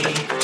body.